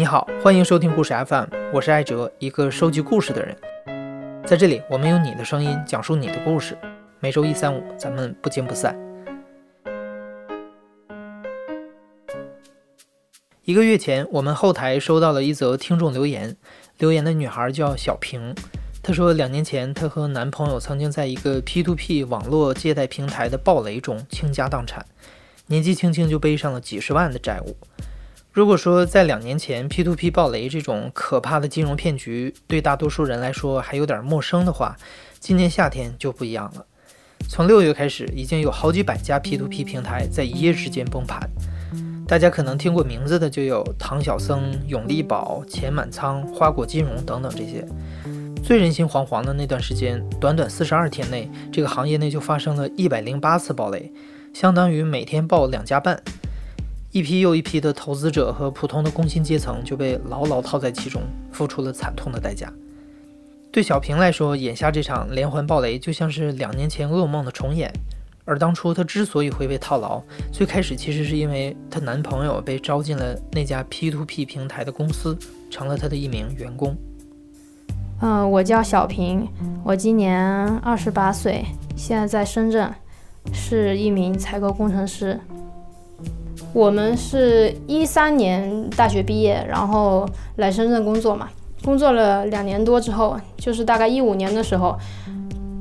你好，欢迎收听故事 FM，我是艾哲，一个收集故事的人。在这里，我们用你的声音讲述你的故事。每周一、三、五，咱们不见不散。一个月前，我们后台收到了一则听众留言，留言的女孩叫小平。她说，两年前她和男朋友曾经在一个 P2P 网络借贷平台的暴雷中倾家荡产，年纪轻轻就背上了几十万的债务。如果说在两年前 P2P 暴雷这种可怕的金融骗局对大多数人来说还有点陌生的话，今年夏天就不一样了。从六月开始，已经有好几百家 P2P 平台在一夜之间崩盘。大家可能听过名字的就有唐小僧、永利宝、钱满仓、花果金融等等这些。最人心惶惶的那段时间，短短四十二天内，这个行业内就发生了一百零八次暴雷，相当于每天爆两家半。一批又一批的投资者和普通的工薪阶层就被牢牢套在其中，付出了惨痛的代价。对小平来说，眼下这场连环暴雷就像是两年前噩梦的重演。而当初她之所以会被套牢，最开始其实是因为她男朋友被招进了那家 P2P 平台的公司，成了她的一名员工。嗯，我叫小平，我今年二十八岁，现在在深圳，是一名采购工程师。我们是一三年大学毕业，然后来深圳工作嘛。工作了两年多之后，就是大概一五年的时候，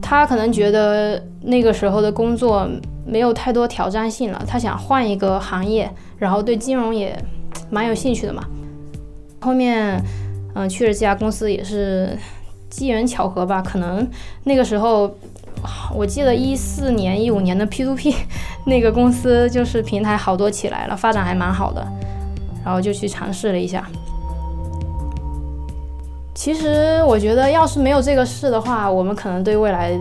他可能觉得那个时候的工作没有太多挑战性了，他想换一个行业，然后对金融也蛮有兴趣的嘛。后面，嗯，去了这家公司也是机缘巧合吧，可能那个时候。我记得一四年、一五年的 P2P 那个公司就是平台好多起来了，发展还蛮好的，然后就去尝试了一下。其实我觉得，要是没有这个事的话，我们可能对未来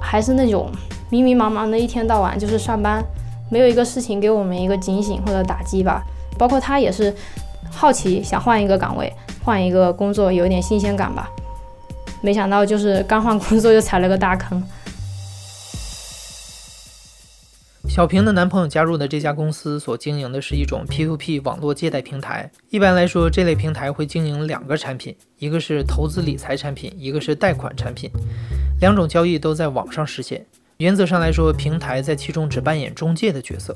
还是那种迷迷茫茫的，一天到晚就是上班，没有一个事情给我们一个警醒或者打击吧。包括他也是好奇，想换一个岗位，换一个工作，有点新鲜感吧。没想到就是刚换工作就踩了个大坑。小平的男朋友加入的这家公司所经营的是一种 P2P 网络借贷平台。一般来说，这类平台会经营两个产品，一个是投资理财产品，一个是贷款产品。两种交易都在网上实现。原则上来说，平台在其中只扮演中介的角色。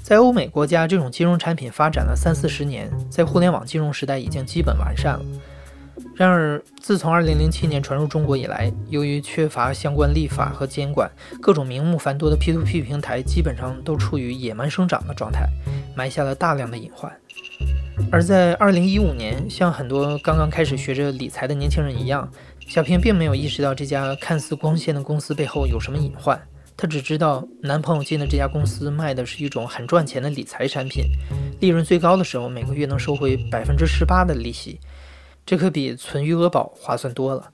在欧美国家，这种金融产品发展了三四十年，在互联网金融时代已经基本完善了。然而，自从2007年传入中国以来，由于缺乏相关立法和监管，各种名目繁多的 P2P 平台基本上都处于野蛮生长的状态，埋下了大量的隐患。而在2015年，像很多刚刚开始学着理财的年轻人一样，小平并没有意识到这家看似光鲜的公司背后有什么隐患。她只知道男朋友进的这家公司卖的是一种很赚钱的理财产品，利润最高的时候每个月能收回百分之十八的利息。这可比存余额宝划算多了。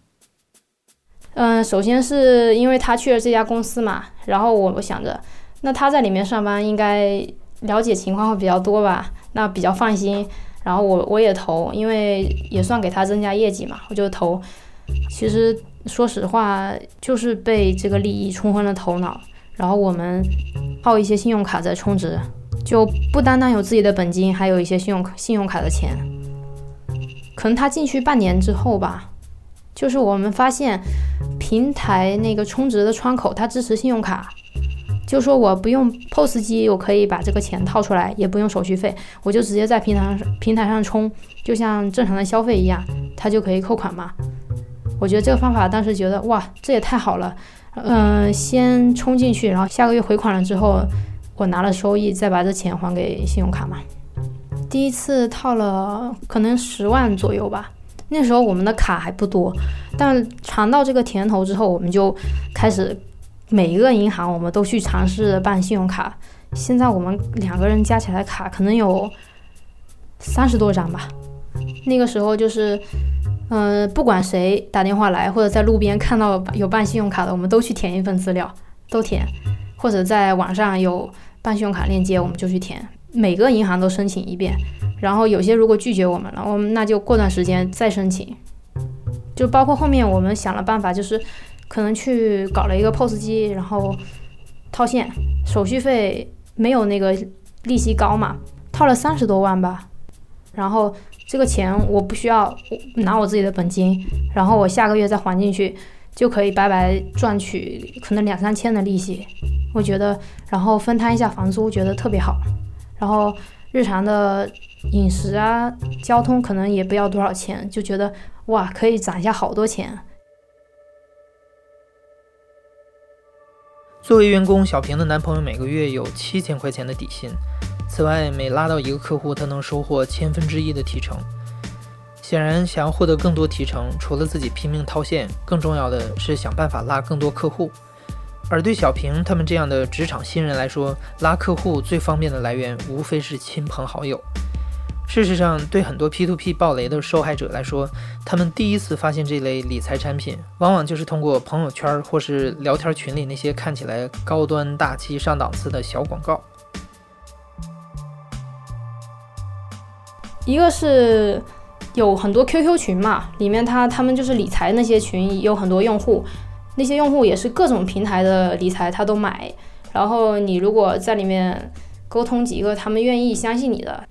嗯，首先是因为他去了这家公司嘛，然后我我想着，那他在里面上班应该了解情况会比较多吧，那比较放心。然后我我也投，因为也算给他增加业绩嘛，我就投。其实说实话，就是被这个利益冲昏了头脑。然后我们靠一些信用卡在充值，就不单单有自己的本金，还有一些信用信用卡的钱。可能他进去半年之后吧，就是我们发现平台那个充值的窗口，它支持信用卡，就说我不用 POS 机，我可以把这个钱套出来，也不用手续费，我就直接在平台上平台上充，就像正常的消费一样，它就可以扣款嘛。我觉得这个方法当时觉得哇，这也太好了，嗯，先充进去，然后下个月回款了之后，我拿了收益，再把这钱还给信用卡嘛。第一次套了可能十万左右吧，那时候我们的卡还不多，但尝到这个甜头之后，我们就开始每一个银行我们都去尝试办信用卡。现在我们两个人加起来卡可能有三十多张吧。那个时候就是，嗯，不管谁打电话来或者在路边看到有办信用卡的，我们都去填一份资料，都填，或者在网上有办信用卡链接，我们就去填。每个银行都申请一遍，然后有些如果拒绝我们了，我们那就过段时间再申请。就包括后面我们想了办法，就是可能去搞了一个 POS 机，然后套现，手续费没有那个利息高嘛，套了三十多万吧。然后这个钱我不需要拿我自己的本金，然后我下个月再还进去，就可以白白赚取可能两三千的利息。我觉得，然后分摊一下房租，觉得特别好。然后日常的饮食啊、交通可能也不要多少钱，就觉得哇，可以攒下好多钱。作为员工，小平的男朋友每个月有七千块钱的底薪。此外，每拉到一个客户，他能收获千分之一的提成。显然，想要获得更多提成，除了自己拼命套现，更重要的是想办法拉更多客户。而对小平他们这样的职场新人来说，拉客户最方便的来源无非是亲朋好友。事实上，对很多 P2P 暴雷的受害者来说，他们第一次发现这类理财产品，往往就是通过朋友圈或是聊天群里那些看起来高端大气上档次的小广告。一个是有很多 QQ 群嘛，里面他他们就是理财那些群有很多用户，那些用户也是各种平台的理财他都买，然后你如果在里面沟通几个，他们愿意相信你的。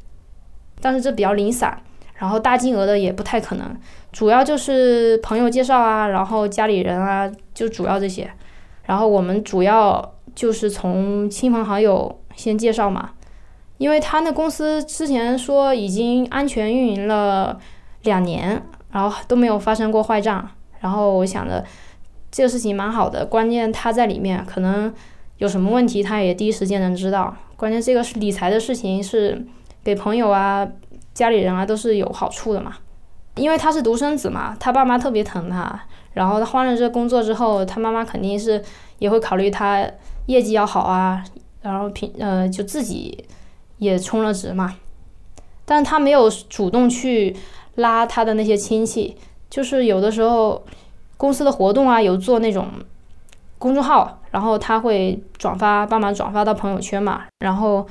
但是这比较零散，然后大金额的也不太可能，主要就是朋友介绍啊，然后家里人啊，就主要这些。然后我们主要就是从亲朋好友先介绍嘛，因为他那公司之前说已经安全运营了两年，然后都没有发生过坏账。然后我想着这个事情蛮好的，关键他在里面可能有什么问题，他也第一时间能知道。关键这个是理财的事情是。给朋友啊、家里人啊都是有好处的嘛，因为他是独生子嘛，他爸妈特别疼他。然后他换了这个工作之后，他妈妈肯定是也会考虑他业绩要好啊，然后平呃就自己也充了值嘛。但他没有主动去拉他的那些亲戚，就是有的时候公司的活动啊有做那种公众号，然后他会转发帮忙转发到朋友圈嘛，然后。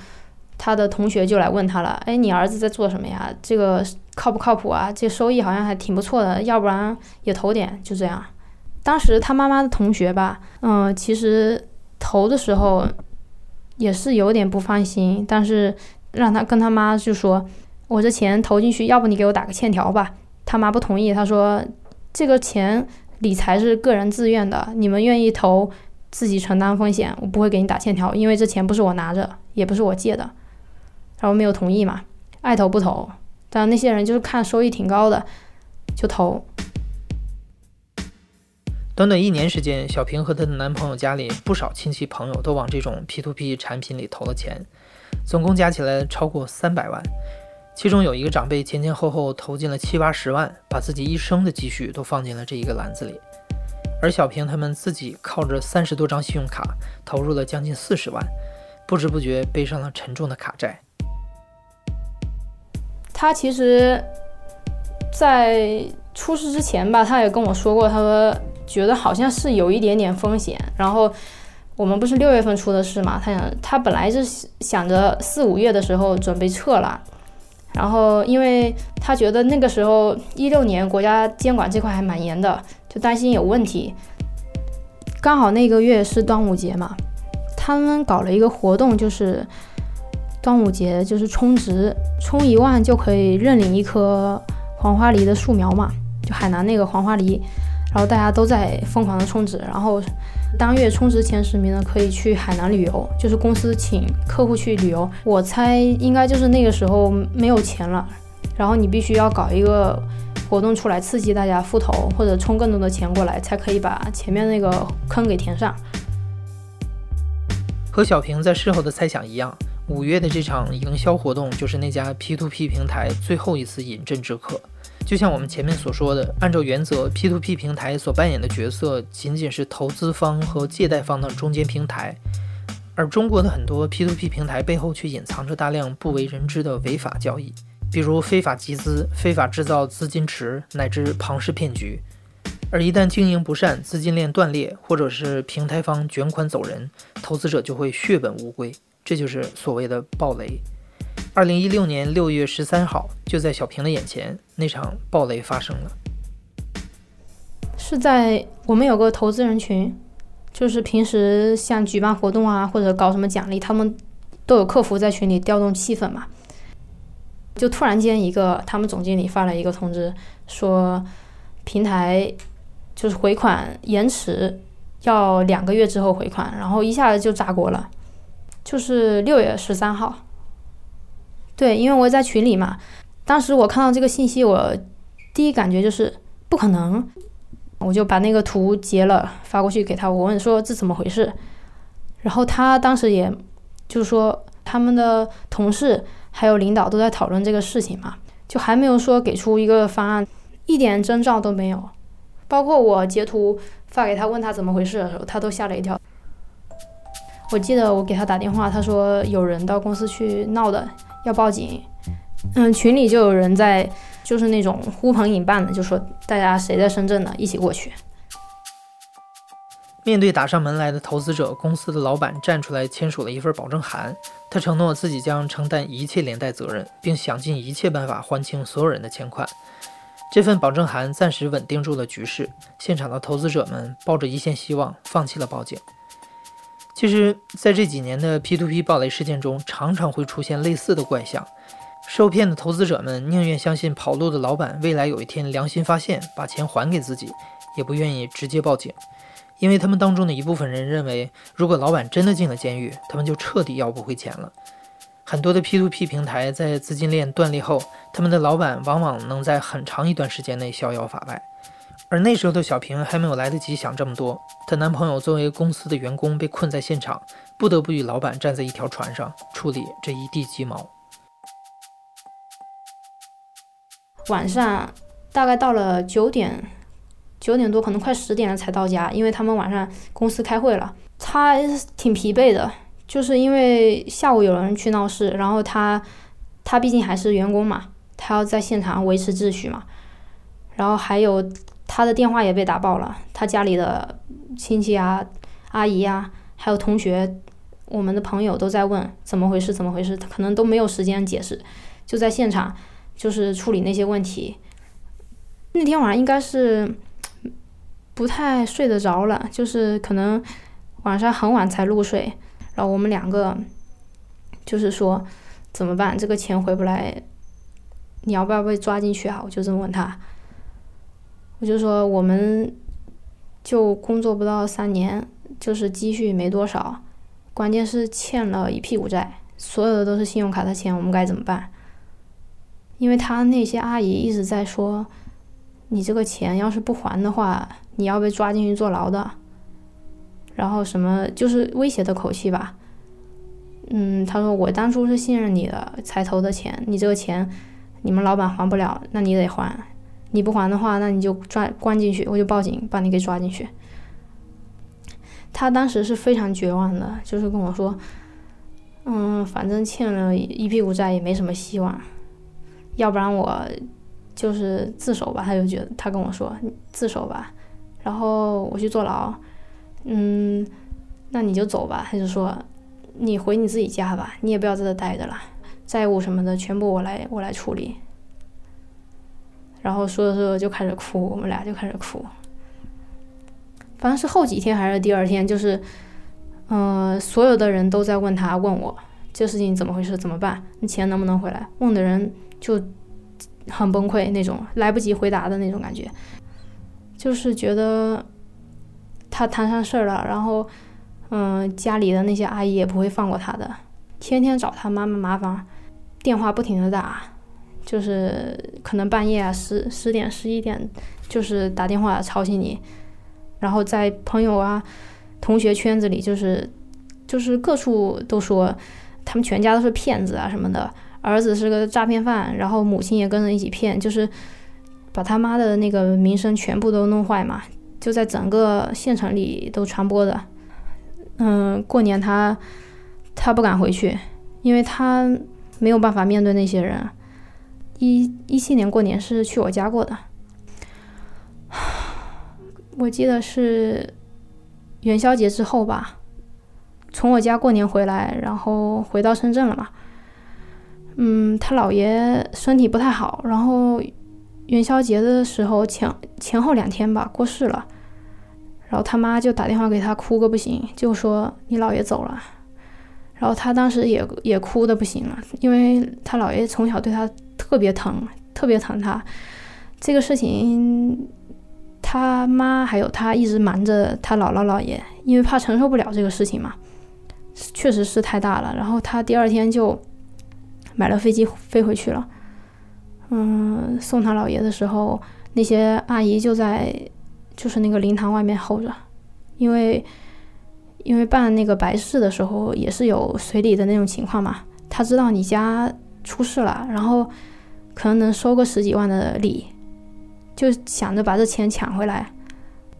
他的同学就来问他了，哎，你儿子在做什么呀？这个靠不靠谱啊？这收益好像还挺不错的，要不然也投点。就这样，当时他妈妈的同学吧，嗯，其实投的时候也是有点不放心，但是让他跟他妈就说，我这钱投进去，要不你给我打个欠条吧。他妈不同意，他说这个钱理财是个人自愿的，你们愿意投，自己承担风险，我不会给你打欠条，因为这钱不是我拿着，也不是我借的。然后没有同意嘛，爱投不投，但那些人就是看收益挺高的，就投。短短一年时间，小平和她的男朋友家里不少亲戚朋友都往这种 P2P 产品里投了钱，总共加起来超过三百万。其中有一个长辈前前后后投进了七八十万，把自己一生的积蓄都放进了这一个篮子里。而小平他们自己靠着三十多张信用卡投入了将近四十万，不知不觉背上了沉重的卡债。他其实，在出事之前吧，他也跟我说过，他说觉得好像是有一点点风险。然后我们不是六月份出的事嘛，他想他本来是想着四五月的时候准备撤了，然后因为他觉得那个时候一六年国家监管这块还蛮严的，就担心有问题。刚好那个月是端午节嘛，他们搞了一个活动，就是。端午节就是充值，充一万就可以认领一棵黄花梨的树苗嘛，就海南那个黄花梨，然后大家都在疯狂的充值，然后当月充值前十名呢可以去海南旅游，就是公司请客户去旅游。我猜应该就是那个时候没有钱了，然后你必须要搞一个活动出来刺激大家复投或者充更多的钱过来，才可以把前面那个坑给填上。和小平在事后的猜想一样。五月的这场营销活动，就是那家 P2P 平台最后一次饮鸩止渴。就像我们前面所说的，按照原则，P2P 平台所扮演的角色仅仅是投资方和借贷方的中间平台，而中国的很多 P2P 平台背后却隐藏着大量不为人知的违法交易，比如非法集资、非法制造资金池乃至庞氏骗局。而一旦经营不善、资金链断裂，或者是平台方卷款走人，投资者就会血本无归。这就是所谓的暴雷。二零一六年六月十三号，就在小平的眼前，那场暴雷发生了。是在我们有个投资人群，就是平时像举办活动啊，或者搞什么奖励，他们都有客服在群里调动气氛嘛。就突然间一个他们总经理发了一个通知，说平台就是回款延迟，要两个月之后回款，然后一下子就炸锅了，就是六月十三号。对，因为我在群里嘛，当时我看到这个信息，我第一感觉就是不可能，我就把那个图截了发过去给他，我问说这怎么回事，然后他当时也就是说他们的同事还有领导都在讨论这个事情嘛，就还没有说给出一个方案，一点征兆都没有，包括我截图发给他问他怎么回事的时候，他都吓了一跳。我记得我给他打电话，他说有人到公司去闹的。要报警，嗯，群里就有人在，就是那种呼朋引伴的，就说大家谁在深圳呢，一起过去。面对打上门来的投资者，公司的老板站出来签署了一份保证函，他承诺自己将承担一切连带责任，并想尽一切办法还清所有人的钱款。这份保证函暂时稳定住了局势，现场的投资者们抱着一线希望，放弃了报警。其实，在这几年的 P2P 暴雷事件中，常常会出现类似的怪象。受骗的投资者们宁愿相信跑路的老板未来有一天良心发现，把钱还给自己，也不愿意直接报警，因为他们当中的一部分人认为，如果老板真的进了监狱，他们就彻底要不回钱了。很多的 P2P 平台在资金链断裂后，他们的老板往往能在很长一段时间内逍遥法外。而那时候的小平还没有来得及想这么多，她男朋友作为公司的员工被困在现场，不得不与老板站在一条船上处理这一地鸡毛。晚上大概到了九点，九点多可能快十点了才到家，因为他们晚上公司开会了。他挺疲惫的，就是因为下午有人去闹事，然后他他毕竟还是员工嘛，他要在现场维持秩序嘛，然后还有。他的电话也被打爆了，他家里的亲戚啊、阿姨啊，还有同学、我们的朋友都在问怎么回事，怎么回事？他可能都没有时间解释，就在现场就是处理那些问题。那天晚上应该是不太睡得着了，就是可能晚上很晚才入睡。然后我们两个就是说怎么办？这个钱回不来，你要不要被抓进去啊？我就这么问他。我就说，我们就工作不到三年，就是积蓄没多少，关键是欠了一屁股债，所有的都是信用卡的钱，我们该怎么办？因为他那些阿姨一直在说，你这个钱要是不还的话，你要被抓进去坐牢的。然后什么就是威胁的口气吧。嗯，他说我当初是信任你的才投的钱，你这个钱你们老板还不了，那你得还。你不还的话，那你就抓关进去，我就报警把你给抓进去。他当时是非常绝望的，就是跟我说：“嗯，反正欠了一屁股债也没什么希望，要不然我就是自首吧。”他就觉得他跟我说：“自首吧，然后我去坐牢。”嗯，那你就走吧。他就说：“你回你自己家吧，你也不要在这待着了，债务什么的全部我来我来处理。”然后说着说着就开始哭，我们俩就开始哭。反正是后几天还是第二天，就是，嗯，所有的人都在问他问我这事情怎么回事，怎么办？那钱能不能回来？问的人就很崩溃那种，来不及回答的那种感觉，就是觉得他摊上事儿了，然后，嗯，家里的那些阿姨也不会放过他的，天天找他妈妈麻烦，电话不停的打。就是可能半夜啊，十十点、十一点，就是打电话吵醒你，然后在朋友啊、同学圈子里，就是就是各处都说他们全家都是骗子啊什么的，儿子是个诈骗犯，然后母亲也跟着一起骗，就是把他妈的那个名声全部都弄坏嘛，就在整个县城里都传播的。嗯，过年他他不敢回去，因为他没有办法面对那些人。一一七年过年是去我家过的，我记得是元宵节之后吧，从我家过年回来，然后回到深圳了嘛。嗯，他姥爷身体不太好，然后元宵节的时候前前后两天吧过世了，然后他妈就打电话给他哭个不行，就说你姥爷走了，然后他当时也也哭的不行了，因为他姥爷从小对他。特别疼，特别疼他。这个事情，他妈还有他一直瞒着他姥姥姥爷，因为怕承受不了这个事情嘛。确实是太大了。然后他第二天就买了飞机飞回去了。嗯，送他姥爷的时候，那些阿姨就在就是那个灵堂外面候着，因为因为办那个白事的时候也是有随礼的那种情况嘛。他知道你家出事了，然后可能能收个十几万的礼。就想着把这钱抢回来，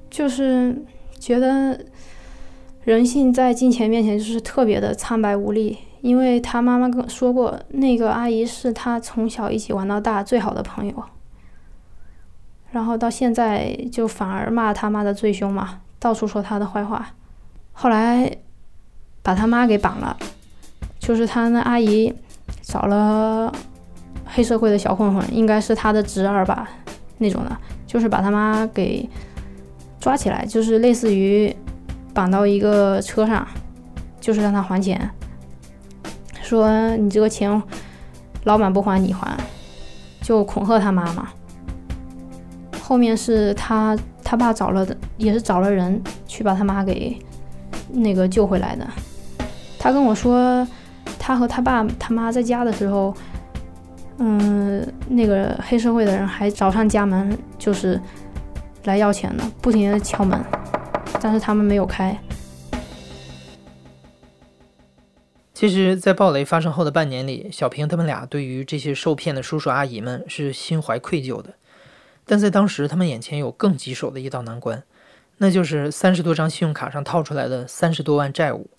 就是觉得人性在金钱面前就是特别的苍白无力。因为他妈妈跟我说过，那个阿姨是他从小一起玩到大最好的朋友，然后到现在就反而骂他妈的最凶嘛，到处说他的坏话。后来把他妈给绑了，就是他那阿姨找了黑社会的小混混，应该是他的侄儿吧。那种的，就是把他妈给抓起来，就是类似于绑到一个车上，就是让他还钱，说你这个钱老板不还你还，就恐吓他妈妈。后面是他他爸找了的，也是找了人去把他妈给那个救回来的。他跟我说，他和他爸他妈在家的时候。嗯，那个黑社会的人还找上家门，就是来要钱的，不停的敲门，但是他们没有开。其实，在暴雷发生后的半年里，小平他们俩对于这些受骗的叔叔阿姨们是心怀愧疚的。但在当时，他们眼前有更棘手的一道难关，那就是三十多张信用卡上套出来的三十多万债务。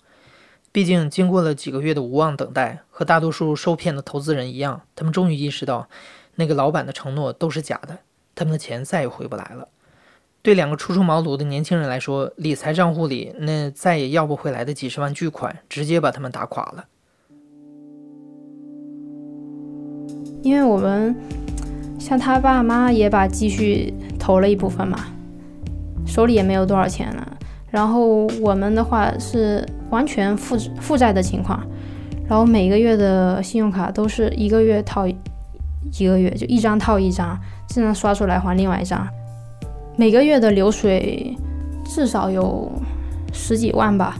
毕竟，经过了几个月的无望等待，和大多数受骗的投资人一样，他们终于意识到，那个老板的承诺都是假的，他们的钱再也回不来了。对两个初出茅庐的年轻人来说，理财账户里那再也要不回来的几十万巨款，直接把他们打垮了。因为我们像他爸妈也把积蓄投了一部分嘛，手里也没有多少钱了。然后我们的话是完全负负债的情况，然后每个月的信用卡都是一个月套一个月，就一张套一张，这样刷出来还另外一张，每个月的流水至少有十几万吧。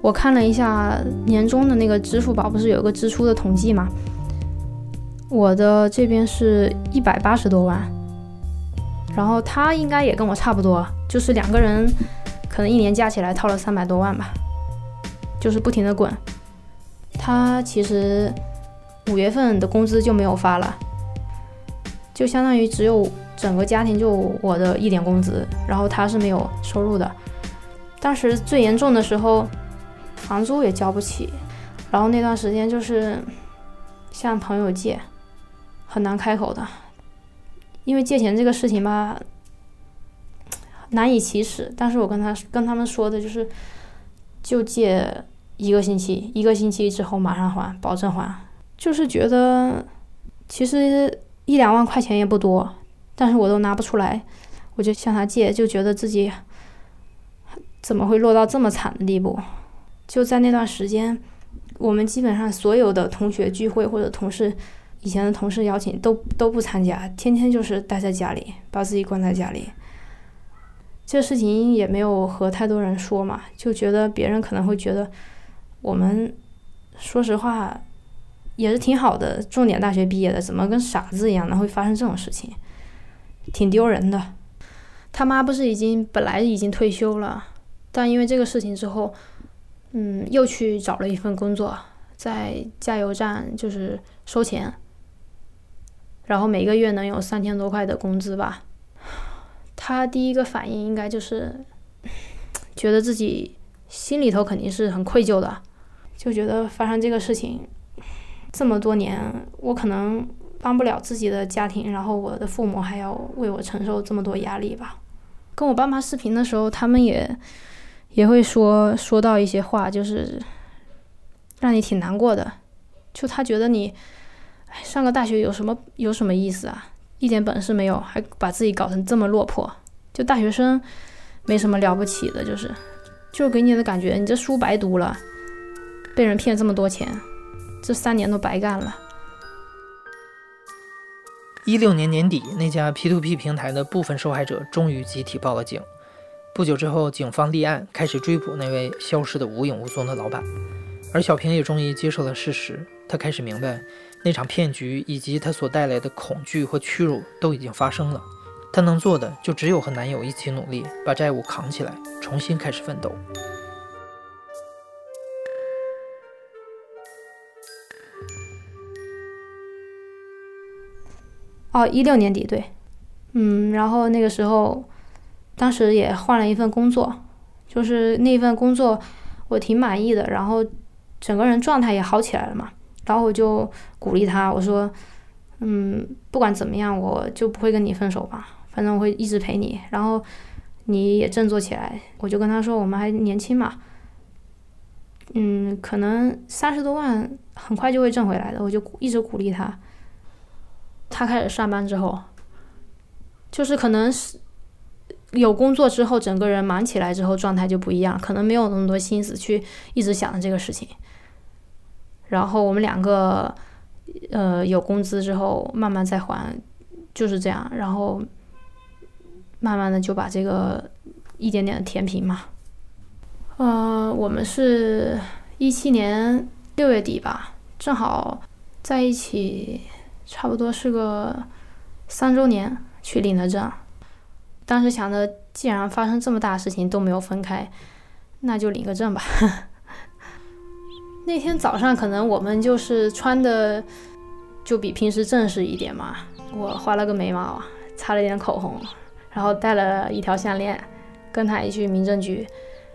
我看了一下年终的那个支付宝，不是有个支出的统计吗？我的这边是一百八十多万，然后他应该也跟我差不多，就是两个人。可能一年加起来套了三百多万吧，就是不停的滚。他其实五月份的工资就没有发了，就相当于只有整个家庭就我的一点工资，然后他是没有收入的。当时最严重的时候，房租也交不起，然后那段时间就是向朋友借，很难开口的，因为借钱这个事情吧。难以启齿，但是我跟他跟他们说的就是，就借一个星期，一个星期之后马上还，保证还。就是觉得其实一两万块钱也不多，但是我都拿不出来，我就向他借，就觉得自己怎么会落到这么惨的地步？就在那段时间，我们基本上所有的同学聚会或者同事以前的同事邀请都都不参加，天天就是待在家里，把自己关在家里。这事情也没有和太多人说嘛，就觉得别人可能会觉得我们说实话也是挺好的，重点大学毕业的，怎么跟傻子一样呢？会发生这种事情，挺丢人的。他妈不是已经本来已经退休了，但因为这个事情之后，嗯，又去找了一份工作，在加油站就是收钱，然后每个月能有三千多块的工资吧。他第一个反应应该就是觉得自己心里头肯定是很愧疚的，就觉得发生这个事情这么多年，我可能帮不了自己的家庭，然后我的父母还要为我承受这么多压力吧。跟我爸妈视频的时候，他们也也会说说到一些话，就是让你挺难过的。就他觉得你上个大学有什么有什么意思啊？一点本事没有，还把自己搞成这么落魄，就大学生没什么了不起的，就是，就给你的感觉，你这书白读了，被人骗这么多钱，这三年都白干了。一六年年底，那家 P2P 平台的部分受害者终于集体报了警。不久之后，警方立案，开始追捕那位消失的无影无踪的老板。而小平也终于接受了事实，他开始明白，那场骗局以及她所带来的恐惧和屈辱都已经发生了。她能做的就只有和男友一起努力，把债务扛起来，重新开始奋斗。哦，一六年底对，嗯，然后那个时候，当时也换了一份工作，就是那份工作我挺满意的，然后整个人状态也好起来了嘛，然后我就鼓励他，我说，嗯，不管怎么样，我就不会跟你分手吧。反正我会一直陪你，然后你也振作起来。我就跟他说，我们还年轻嘛，嗯，可能三十多万很快就会挣回来的。我就一直鼓励他。他开始上班之后，就是可能是有工作之后，整个人忙起来之后，状态就不一样，可能没有那么多心思去一直想着这个事情。然后我们两个，呃，有工资之后慢慢再还，就是这样。然后。慢慢的就把这个一点点的填平嘛。呃，我们是一七年六月底吧，正好在一起，差不多是个三周年去领的证。当时想着，既然发生这么大事情都没有分开，那就领个证吧。那天早上可能我们就是穿的就比平时正式一点嘛，我画了个眉毛，擦了点口红。然后带了一条项链，跟他一去民政局。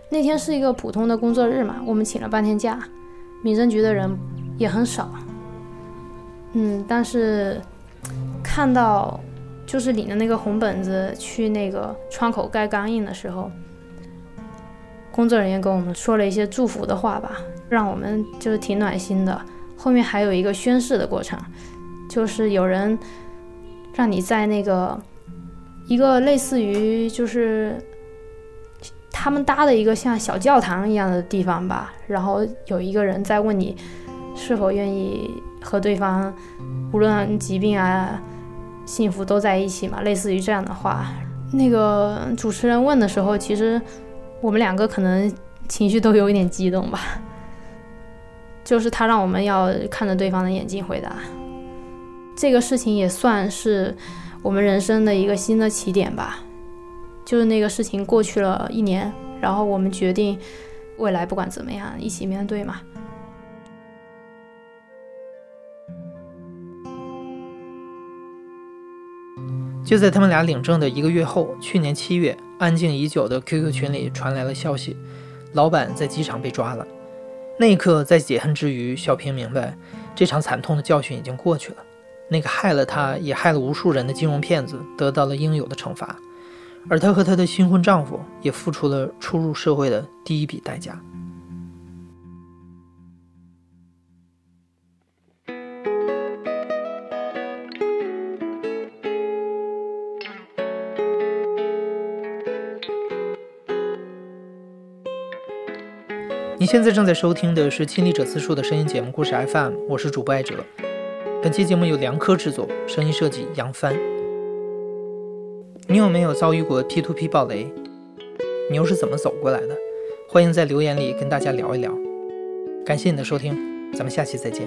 那天是一个普通的工作日嘛，我们请了半天假，民政局的人也很少。嗯，但是看到就是领着那个红本子去那个窗口盖钢印的时候，工作人员跟我们说了一些祝福的话吧，让我们就是挺暖心的。后面还有一个宣誓的过程，就是有人让你在那个。一个类似于就是他们搭的一个像小教堂一样的地方吧，然后有一个人在问你是否愿意和对方无论疾病啊、幸福都在一起嘛，类似于这样的话。那个主持人问的时候，其实我们两个可能情绪都有一点激动吧，就是他让我们要看着对方的眼睛回答。这个事情也算是。我们人生的一个新的起点吧，就是那个事情过去了一年，然后我们决定未来不管怎么样一起面对嘛。就在他们俩领证的一个月后，去年七月，安静已久的 QQ 群里传来了消息，老板在机场被抓了。那一刻，在解恨之余，小平明白，这场惨痛的教训已经过去了。那个害了她也害了无数人的金融骗子得到了应有的惩罚，而她和她的新婚丈夫也付出了初入社会的第一笔代价。你现在正在收听的是《亲历者自述》的声音节目《故事 FM》，我是主播艾哲。本期节目由梁科制作，声音设计杨帆。你有没有遭遇过 P to P 暴雷？你又是怎么走过来的？欢迎在留言里跟大家聊一聊。感谢你的收听，咱们下期再见。